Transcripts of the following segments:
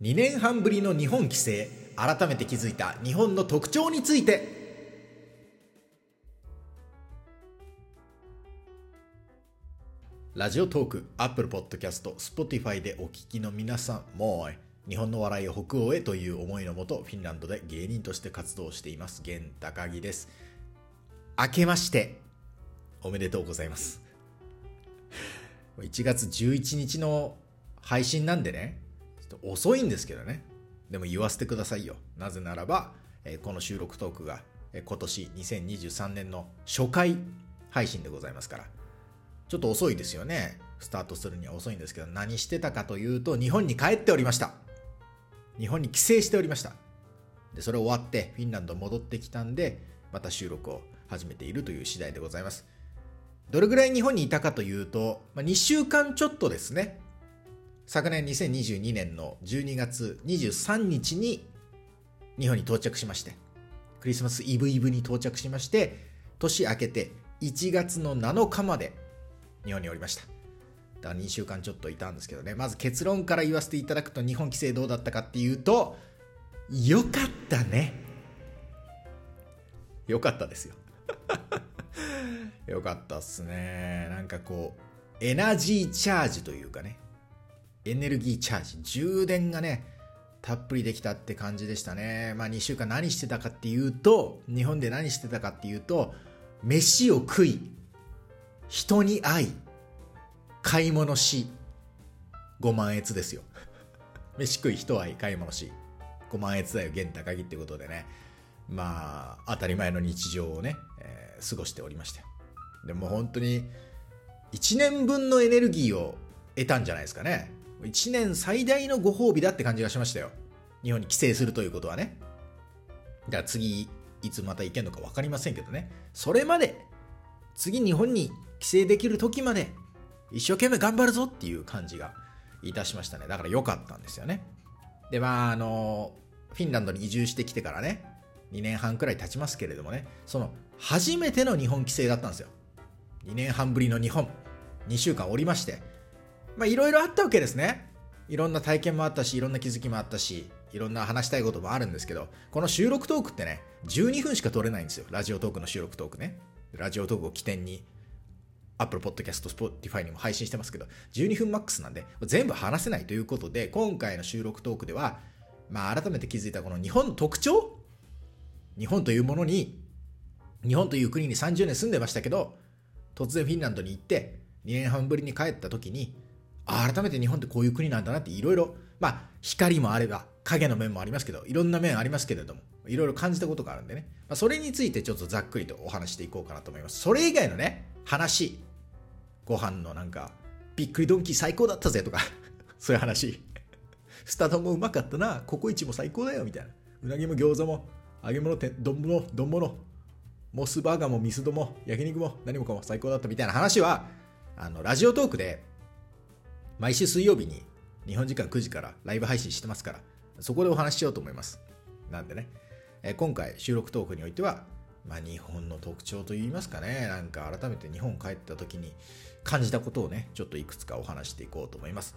2年半ぶりの日本帰省改めて気づいた日本の特徴について。 Radiotalk、Apple Podcast、Spotify でお聞きの皆さんも日本の笑いを北欧へという思いのもとフィンランドで芸人として活動しています。源高木です。明けましておめでとうございます。1月11日の配信なんでね。遅いんですけどね。でも言わせてくださいよ。なぜならば、えこの収録トークが、え今年2023年の初回配信でございますから。ちょっと遅いですよね。スタートするには遅いんですけど何してたかというと日本に帰っておりました。日本に帰省しておりました。でそれ終わってフィンランド戻ってきたんでまた収録を始めているという次第でございます。どれぐらい日本にいたかというと、まあ、2週間ちょっとですね。昨年2022年の12月23日に日本に到着しましてクリスマスイブイブに到着しまして年明けて1月の7日まで日本におりました。だから2週間ちょっといたんですけどね。まず結論から言わせていただくと日本規制どうだったかっていうとよかったね。よかったですよ。よかったっすね。なんかこうエナジーチャージというかね。エネルギーチャージ。充電がねたっぷりできたって感じでしたね。まあ2週間何してたかっていうと日本で何してたかっていうと飯を食い人に会い買い物し5万円ですよ。飯食い人会い買い物し5万円だよ現高木ってことでね。まあ当たり前の日常をね、えー過ごしておりましてでも本当に1年分のエネルギーを得たんじゃないですかね。1年最大のご褒美だって感じがしましたよ。日本に帰省するということはね。だから次いつまた行けるのか分かりませんけどね。それまで次日本に帰省できる時まで一生懸命頑張るぞっていう感じがいたしましたね。だから良かったんですよね。でまああのフィンランドに移住してきてからね2年半くらい経ちますけれどもねその初めての日本帰省だったんですよ。2年半ぶりの日本。2週間おりましてまあいろいろあったわけですね。いろんな体験もあったしいろんな気づきもあったしいろんな話したいこともあるんですけどこの収録トークってね12分しか撮れないんですよ。ラジオトークの収録トークね。ラジオトークを起点に Apple Podcast、Spotify にも配信してますけど、12分マックスなんで、全部話せないということで、今回の収録トークでは、まあ改めて気づいたこの日本の特徴日本というものに、日本という国に30年住んでましたけど、突然フィンランドに行って、2年半ぶりに帰った時に、改めて日本ってこういう国なんだなっていろいろ、まあ光もあれば、影の面もありますけど、いろんな面ありますけれども、いろいろ感じたことがあるんでね、まあ、それについてちょっとざっくりとお話していこうかなと思います。それ以外のね、話、ご飯のなんか、びっくりドンキー最高だったぜとか、そういう話。スタ丼もうまかったな、ココイチも最高だよみたいな。うなぎも餃子も、揚げ物、丼物、丼物、モスバーガーもミスドも、焼肉も何もかも最高だったみたいな話は、あの、ラジオトークで、毎週水曜日に日本時間9時からライブ配信してますから、そこでお話ししようと思います。なんでね、え今回収録トークにおいては、まあ、日本の特徴といいますかね、なんか改めて日本帰った時に感じたことをね、ちょっといくつかお話していこうと思います。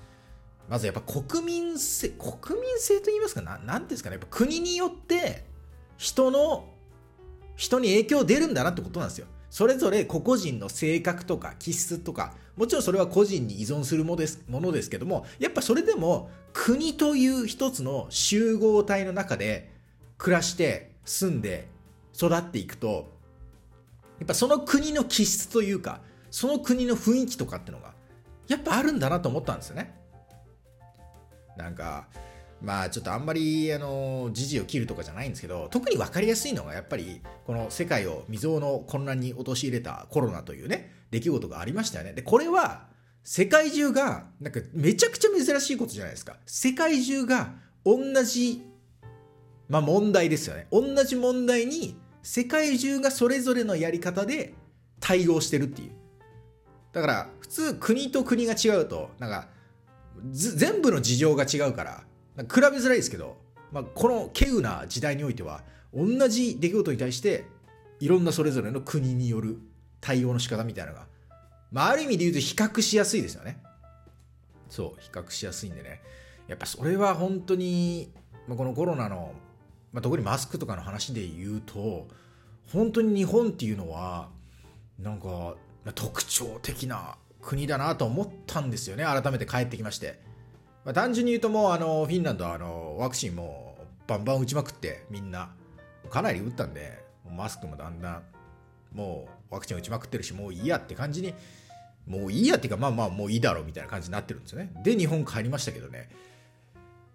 まずやっぱ国民性、国民性と言いますか、ななんていうんですかね、やっぱ国によって人の、人に影響出るんだなってことなんですよ。それぞれ個々人の性格とか気質とか、もちろんそれは個人に依存するものですものですけども、やっぱそれでも国という一つの集合体の中で暮らして住んで育っていくと、やっぱその国の気質というか、その国の雰囲気とかってのが、やっぱあるんだなと思ったんですよね。なんか、まあちょっとあんまり、あの、時事を切るとかじゃないんですけど、特に分かりやすいのが、やっぱり、この世界を未曾有の混乱に陥れたコロナというね、出来事がありましたよね。で、これは、世界中が、なんかめちゃくちゃ珍しいことじゃないですか。世界中が同じまあ問題ですよね。同じ問題に世界中がそれぞれのやり方で対応してるっていう。だから普通国と国が違うと、なんか全部の事情が違うから、比べづらいですけど、まあ、この稀有な時代においては、同じ出来事に対していろんなそれぞれの国による対応の仕方みたいなのが、まあある意味で言うと比較しやすいですよね。そう、比較しやすいんでね。やっぱそれは本当に、まあ、このコロナの、まあ、特にマスクとかの話で言うと本当に日本っていうのはなんか、特徴的な国だなと思ったんですよね改めて帰ってきまして、まあ、単純に言うともうあのフィンランドはあのワクチンもバンバン打ちまくってみんなかなり打ったんでマスクもだんだんもうワクチン打ちまくってるしもういいやって感じにもういいやっていうかまあまあもういいだろうみたいな感じになってるんですよね。で日本帰りましたけどね。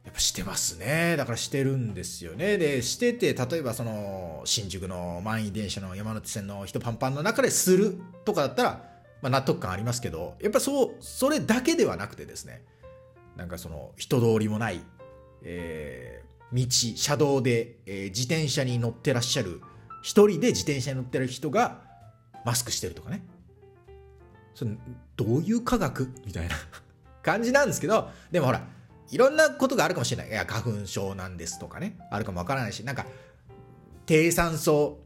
やっぱしてますね。だからしてるんですよね。でしてて例えばその新宿の満員電車の山手線の人パンパンの中でするとかだったら、まあ、納得感ありますけどやっぱそうそれだけではなくてですねなんかその人通りもない、えー、道車道で、えー、自転車に乗ってらっしゃる一人で自転車に乗ってる人がマスクしてるとかねそれどういう科学みたいな 感じなんですけどでもほらいろんなことがあるかもしれない。いや、花粉症なんですとかね。あるかもわからないし、なんか、低酸素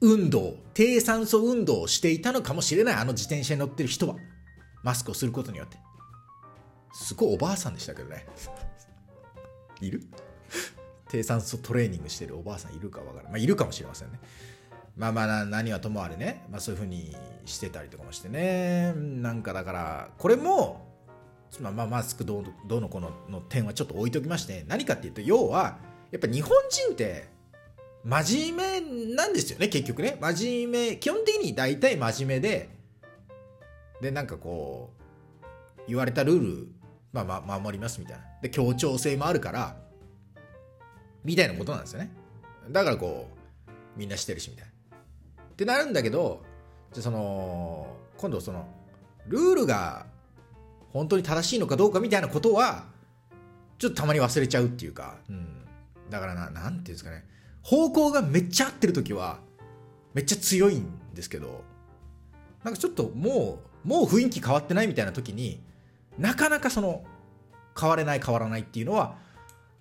運動、低酸素運動をしていたのかもしれない。あの自転車に乗ってる人は。マスクをすることによって。すごいおばあさんでしたけどね。いる？低酸素トレーニングしてるおばあさんいるかわからない。まあ、いるかもしれませんね。まあまあ何はともあれね、まあ、そういうふうにしてたりとかもしてね。なんかだから、これもまあ、まあ、マスクどうどうのこのの点はちょっと置いときまして何かっていうと要はやっぱ日本人って真面目なんですよね結局ね真面目基本的に大体真面目ででなんかこう言われたルール、まあ、ま守りますみたいなで協調性もあるからみたいなことなんですよねだからこうみんなしてるしみたいなってなるんだけどじゃその今度そのルールが本当に正しいのかどうかみたいなことは、ちょっとたまに忘れちゃうっていうか、うん。だからな、なんていうんですかね。方向がめっちゃ合ってる時は、めっちゃ強いんですけど、なんかちょっともう、もう雰囲気変わってないみたいな時に、なかなかその、変われない変わらないっていうのは、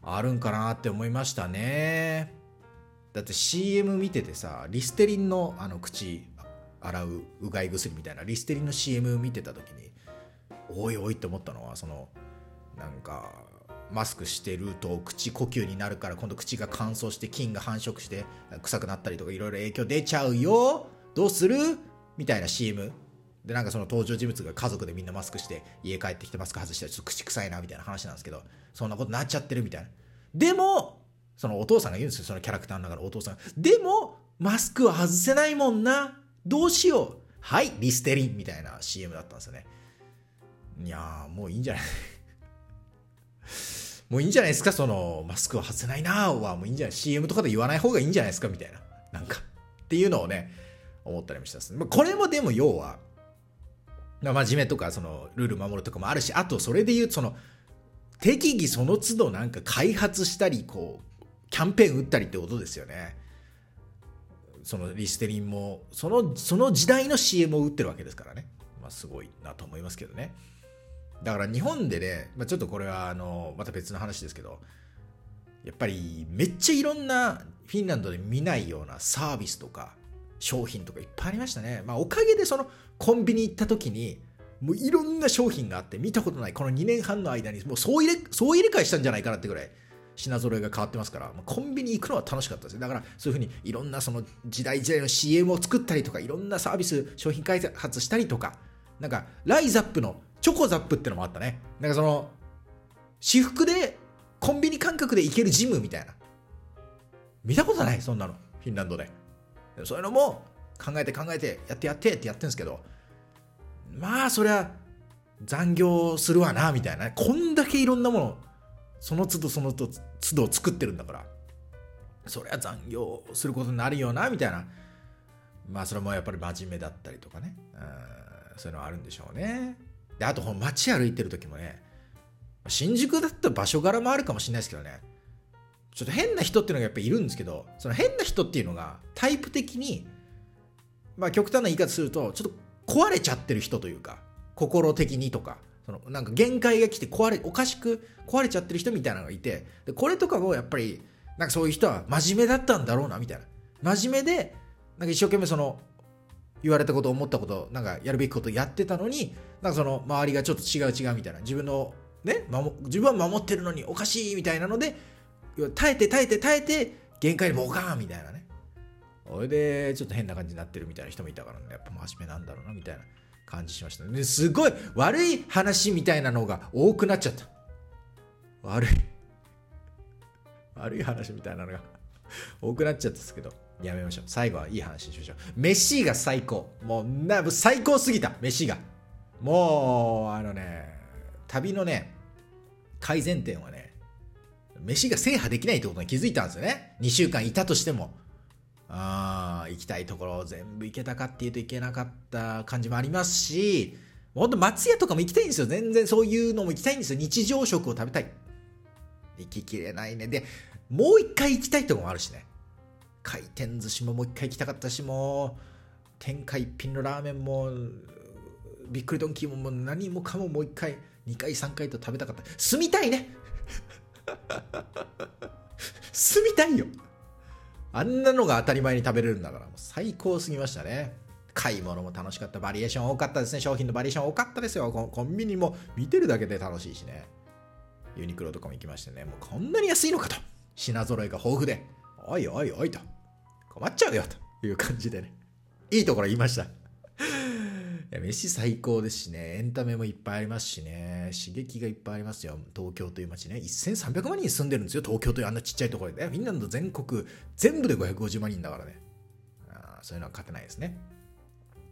あるんかなって思いましたね。だって CM 見ててさ、リステリンのあの口洗ううがい薬みたいなリステリンの CM 見てた時に、おいおいって思ったのはそのなんかマスクしてると口呼吸になるから今度口が乾燥して菌が繁殖して臭くなったりとかいろいろ影響出ちゃうよどうする？みたいな CM でなんかその登場人物が家族でみんなマスクして家帰ってきてマスク外したらちょっと口臭いなみたいな話なんですけどそんなことなっちゃってるみたいな。でもそのお父さんが言うんですよそのキャラクターの中のお父さん。でもマスクは外せないもんな。どうしよう。はいリステリンみたいな CM だったんですよね。いやもういいんじゃない。もういいんじゃないですかその、マスクは外せないなは。もういいんじゃない ?CM とかで言わない方がいいんじゃないですかみたいな。なんか、っていうのをね、思ったりもしたんです。これもでも要は、真面目とか、その、ルール守るとかもあるし、あとそれで言う、その、適宜その都度なんか開発したり、こう、キャンペーン打ったりってことですよね。そのリステリンも、その、その時代の CM を打ってるわけですからね。まあ、すごいなと思いますけどね。だから日本でね、まあ、ちょっとこれはあのまた別の話ですけどやっぱりめっちゃいろんなフィンランドで見ないようなサービスとか商品とかいっぱいありましたね。まあ、おかげでそのコンビニ行った時にもういろんな商品があって見たことないこの2年半の間にもう総入れ総入れ替えしたんじゃないかなってぐらい品揃えが変わってますから、コンビニ行くのは楽しかったですだからそういうふうにいろんなその時代時代の CM を作ったりとかいろんなサービス商品開発したりとかなんかライザップのチョコザップってのもあったね。なんかその、私服で、コンビニ感覚で行けるジムみたいな。見たことないそんなの。フィンランドで。そういうのも考えて考えて、やってやってってやってるんですけど、まあ、そりゃ、残業するわな、みたいな。こんだけいろんなもの、その都度その都度作ってるんだから、そりゃ残業することになるよな、みたいな。まあ、それもやっぱり真面目だったりとかね。うん、そういうのはあるんでしょうね。で、あと、街歩いてる時もね、新宿だった場所柄もあるかもしれないですけどね、ちょっと変な人っていうのがやっぱいるんですけど、その変な人っていうのがタイプ的に、まあ極端な言い方すると、ちょっと壊れちゃってる人というか、心的にとか、そのなんか限界が来て壊れ、おかしく壊れちゃってる人みたいなのがいて、でこれとかもやっぱり、なんかそういう人は真面目だったんだろうな、みたいな。真面目で、なんか一生懸命その言われたこと思ったことなんかやるべきことやってたのになんかその周りがちょっと違う違うみたいな自分のね、自分は守ってるのにおかしいみたいなので耐えて耐えて耐えて限界でボカーンみたいなね。それでちょっと変な感じになってるみたいな人もいたからね。やっぱ真面目なんだろうなみたいな感じしましたね。すごい悪い話みたいなのが多くなっちゃった。悪い。悪い話みたいなのが 多くなっちゃったんですけど。やめましょう。最後はいい話にしましょう。飯が最高。もうな最高すぎた。飯が。もうあのね旅のね改善点はね飯が制覇できないってことに気づいたんですよね。2週間いたとしても。ああ行きたいところ全部行けたかっていうと行けなかった感じもありますしほんと松屋とかも行きたいんですよ。全然そういうのも行きたいんですよ。日常食を食べたい。行ききれないね。でもう一回行きたいとこもあるしね。回転寿司ももう一回行きたかったしもう天下一品のラーメンもびっくりドンキーももう何もかももう一回2回3回と食べたかった。住みたいね。住みたいよ。あんなのが当たり前に食べれるんだからもう最高すぎましたね。買い物も楽しかった。バリエーション多かったですね。商品のバリエーション多かったですよ。コンビニも見てるだけで楽しいしね。ユニクロとかも行きましてね。もうこんなに安いのかと。品揃えが豊富で。おいおいおいと。困っちゃうよという感じでね。いいところ言いました。飯最高ですしね、エンタメもいっぱいありますしね、刺激がいっぱいありますよ。東京という街ね、1300万人住んでるんですよ、東京というあんなちっちゃいところで。フィンランド全国、全部で550万人だからね。あそういうのは勝てないですね。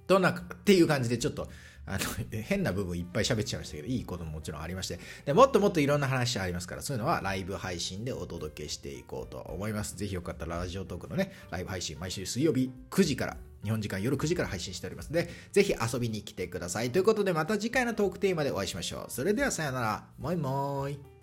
どんなっていう感じでちょっとあの変な部分いっぱい喋っちゃいましたけど、いいことももちろんありまして、でもっともっといろんな話ありますから、そういうのはライブ配信でお届けしていこうと思います。ぜひよかったらラジオトークのね、ライブ配信、毎週水曜日9時から日本時間夜9時から配信しておりますので、ぜひ遊びに来てください。ということで、また次回のトークテーマでお会いしましょう。それではさよなら。もいもーい。